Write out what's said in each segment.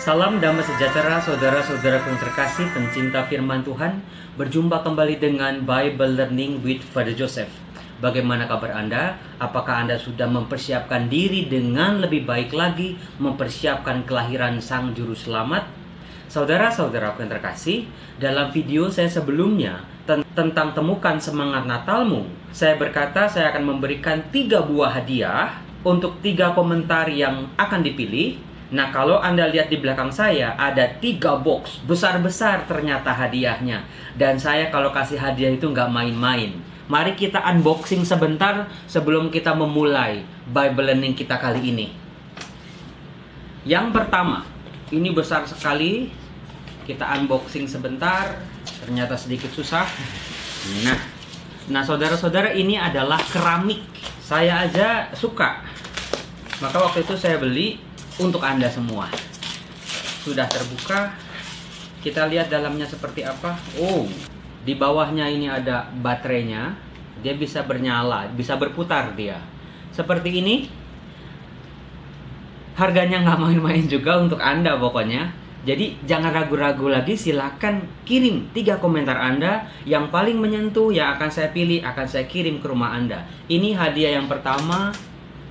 Salam damai sejahtera saudara-saudara yang terkasih pencinta firman Tuhan Berjumpa kembali dengan Bible Learning with Father Joseph Bagaimana kabar Anda? Apakah Anda sudah mempersiapkan diri dengan lebih baik lagi Mempersiapkan kelahiran Sang Juru Selamat? Saudara-saudara yang terkasih Dalam video saya sebelumnya ten- Tentang temukan semangat Natalmu Saya berkata saya akan memberikan tiga buah hadiah Untuk tiga komentar yang akan dipilih Nah, kalau Anda lihat di belakang saya, ada tiga box besar-besar ternyata hadiahnya. Dan saya kalau kasih hadiah itu nggak main-main. Mari kita unboxing sebentar sebelum kita memulai Bible Learning kita kali ini. Yang pertama, ini besar sekali. Kita unboxing sebentar. Ternyata sedikit susah. Nah, nah saudara-saudara ini adalah keramik. Saya aja suka. Maka waktu itu saya beli untuk Anda semua. Sudah terbuka. Kita lihat dalamnya seperti apa. Oh, di bawahnya ini ada baterainya. Dia bisa bernyala, bisa berputar dia. Seperti ini. Harganya nggak main-main juga untuk Anda pokoknya. Jadi jangan ragu-ragu lagi, silakan kirim tiga komentar Anda yang paling menyentuh yang akan saya pilih akan saya kirim ke rumah Anda. Ini hadiah yang pertama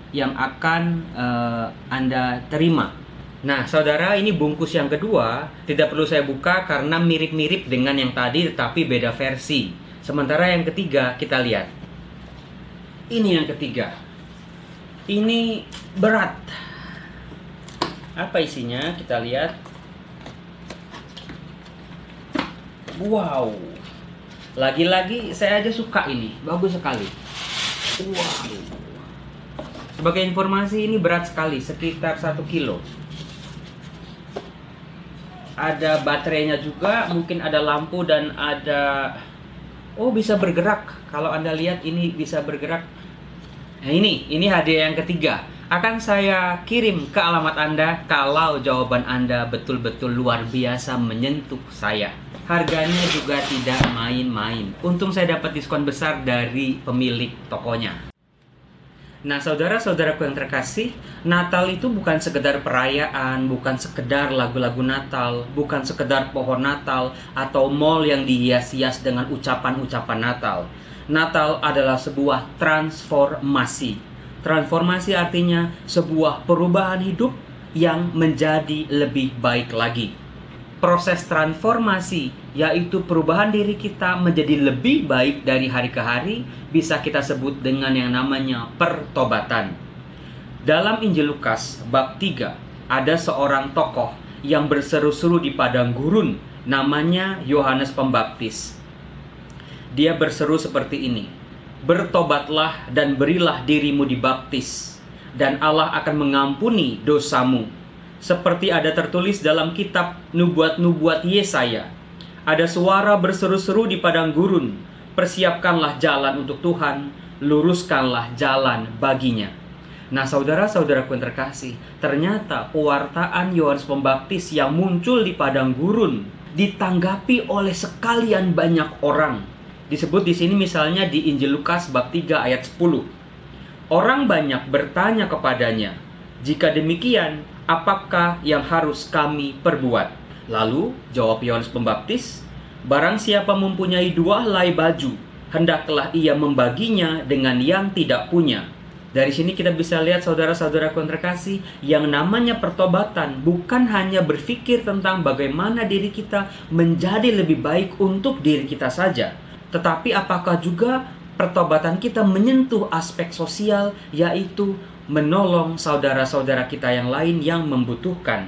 yang akan uh, Anda terima. Nah, saudara, ini bungkus yang kedua tidak perlu saya buka karena mirip-mirip dengan yang tadi tetapi beda versi. Sementara yang ketiga kita lihat. Ini yang ketiga. Ini berat. Apa isinya? Kita lihat. Wow. Lagi-lagi saya aja suka ini. Bagus sekali. Wow. Sebagai informasi ini berat sekali, sekitar 1 kilo. Ada baterainya juga, mungkin ada lampu dan ada Oh, bisa bergerak. Kalau Anda lihat ini bisa bergerak. Nah, ini, ini hadiah yang ketiga. Akan saya kirim ke alamat Anda kalau jawaban Anda betul-betul luar biasa menyentuh saya. Harganya juga tidak main-main. Untung saya dapat diskon besar dari pemilik tokonya. Nah, saudara-saudaraku yang terkasih, Natal itu bukan sekedar perayaan, bukan sekedar lagu-lagu Natal, bukan sekedar pohon Natal atau mall yang dihias-hias dengan ucapan-ucapan Natal. Natal adalah sebuah transformasi. Transformasi artinya sebuah perubahan hidup yang menjadi lebih baik lagi. Proses transformasi yaitu perubahan diri kita menjadi lebih baik dari hari ke hari bisa kita sebut dengan yang namanya pertobatan. Dalam Injil Lukas bab 3 ada seorang tokoh yang berseru-seru di padang gurun namanya Yohanes Pembaptis. Dia berseru seperti ini. Bertobatlah dan berilah dirimu dibaptis dan Allah akan mengampuni dosamu seperti ada tertulis dalam kitab nubuat-nubuat Yesaya. Ada suara berseru-seru di padang gurun, persiapkanlah jalan untuk Tuhan, luruskanlah jalan baginya. Nah, saudara-saudaraku yang terkasih, ternyata pewartaan Yohanes Pembaptis yang muncul di padang gurun ditanggapi oleh sekalian banyak orang. Disebut di sini misalnya di Injil Lukas bab 3 ayat 10. Orang banyak bertanya kepadanya, "Jika demikian, apakah yang harus kami perbuat? Lalu jawab Yohanes Pembaptis, barang siapa mempunyai dua helai baju, hendaklah ia membaginya dengan yang tidak punya. Dari sini kita bisa lihat saudara-saudara yang terkasih, yang namanya pertobatan bukan hanya berpikir tentang bagaimana diri kita menjadi lebih baik untuk diri kita saja, tetapi apakah juga pertobatan kita menyentuh aspek sosial yaitu menolong saudara-saudara kita yang lain yang membutuhkan.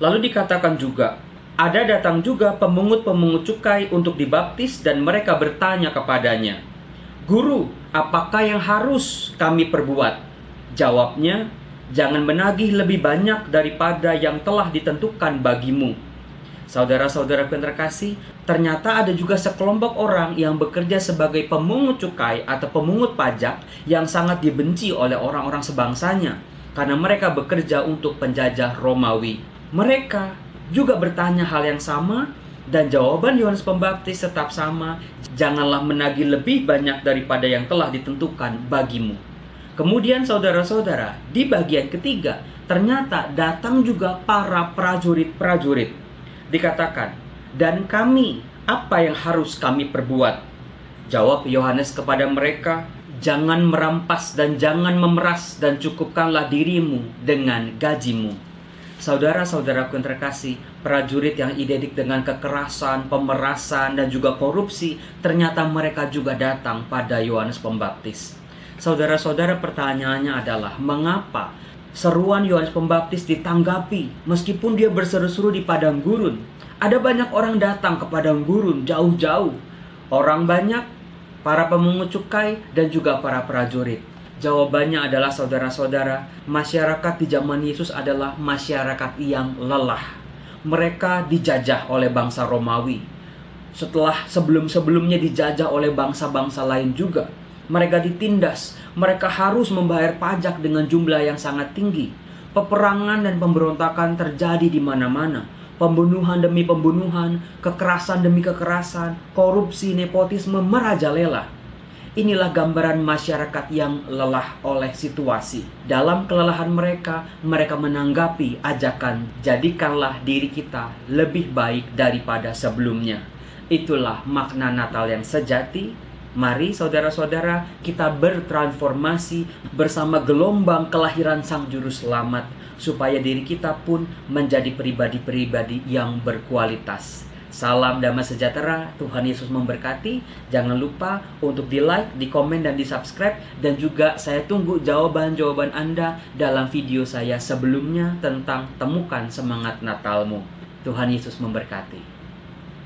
Lalu dikatakan juga, ada datang juga pemungut-pemungut cukai untuk dibaptis dan mereka bertanya kepadanya, Guru, apakah yang harus kami perbuat? Jawabnya, jangan menagih lebih banyak daripada yang telah ditentukan bagimu Saudara-saudara yang terkasih, ternyata ada juga sekelompok orang yang bekerja sebagai pemungut cukai atau pemungut pajak yang sangat dibenci oleh orang-orang sebangsanya karena mereka bekerja untuk penjajah Romawi. Mereka juga bertanya hal yang sama dan jawaban Yohanes Pembaptis tetap sama, janganlah menagih lebih banyak daripada yang telah ditentukan bagimu. Kemudian saudara-saudara, di bagian ketiga, ternyata datang juga para prajurit-prajurit. Dikatakan, dan kami, apa yang harus kami perbuat? Jawab Yohanes kepada mereka, jangan merampas dan jangan memeras dan cukupkanlah dirimu dengan gajimu. Saudara-saudaraku yang terkasih, prajurit yang identik dengan kekerasan, pemerasan, dan juga korupsi, ternyata mereka juga datang pada Yohanes Pembaptis. Saudara-saudara pertanyaannya adalah mengapa seruan Yohanes Pembaptis ditanggapi meskipun dia berseru-seru di padang gurun? Ada banyak orang datang ke padang gurun jauh-jauh. Orang banyak, para pemungut cukai dan juga para prajurit. Jawabannya adalah saudara-saudara, masyarakat di zaman Yesus adalah masyarakat yang lelah. Mereka dijajah oleh bangsa Romawi. Setelah sebelum-sebelumnya dijajah oleh bangsa-bangsa lain juga mereka ditindas, mereka harus membayar pajak dengan jumlah yang sangat tinggi. Peperangan dan pemberontakan terjadi di mana-mana. Pembunuhan demi pembunuhan, kekerasan demi kekerasan, korupsi, nepotisme merajalela. Inilah gambaran masyarakat yang lelah oleh situasi. Dalam kelelahan mereka, mereka menanggapi ajakan jadikanlah diri kita lebih baik daripada sebelumnya. Itulah makna Natal yang sejati Mari saudara-saudara kita bertransformasi bersama gelombang kelahiran Sang Juru Selamat supaya diri kita pun menjadi pribadi-pribadi yang berkualitas. Salam damai sejahtera, Tuhan Yesus memberkati. Jangan lupa untuk di like, di komen, dan di subscribe. Dan juga saya tunggu jawaban-jawaban Anda dalam video saya sebelumnya tentang temukan semangat Natalmu. Tuhan Yesus memberkati.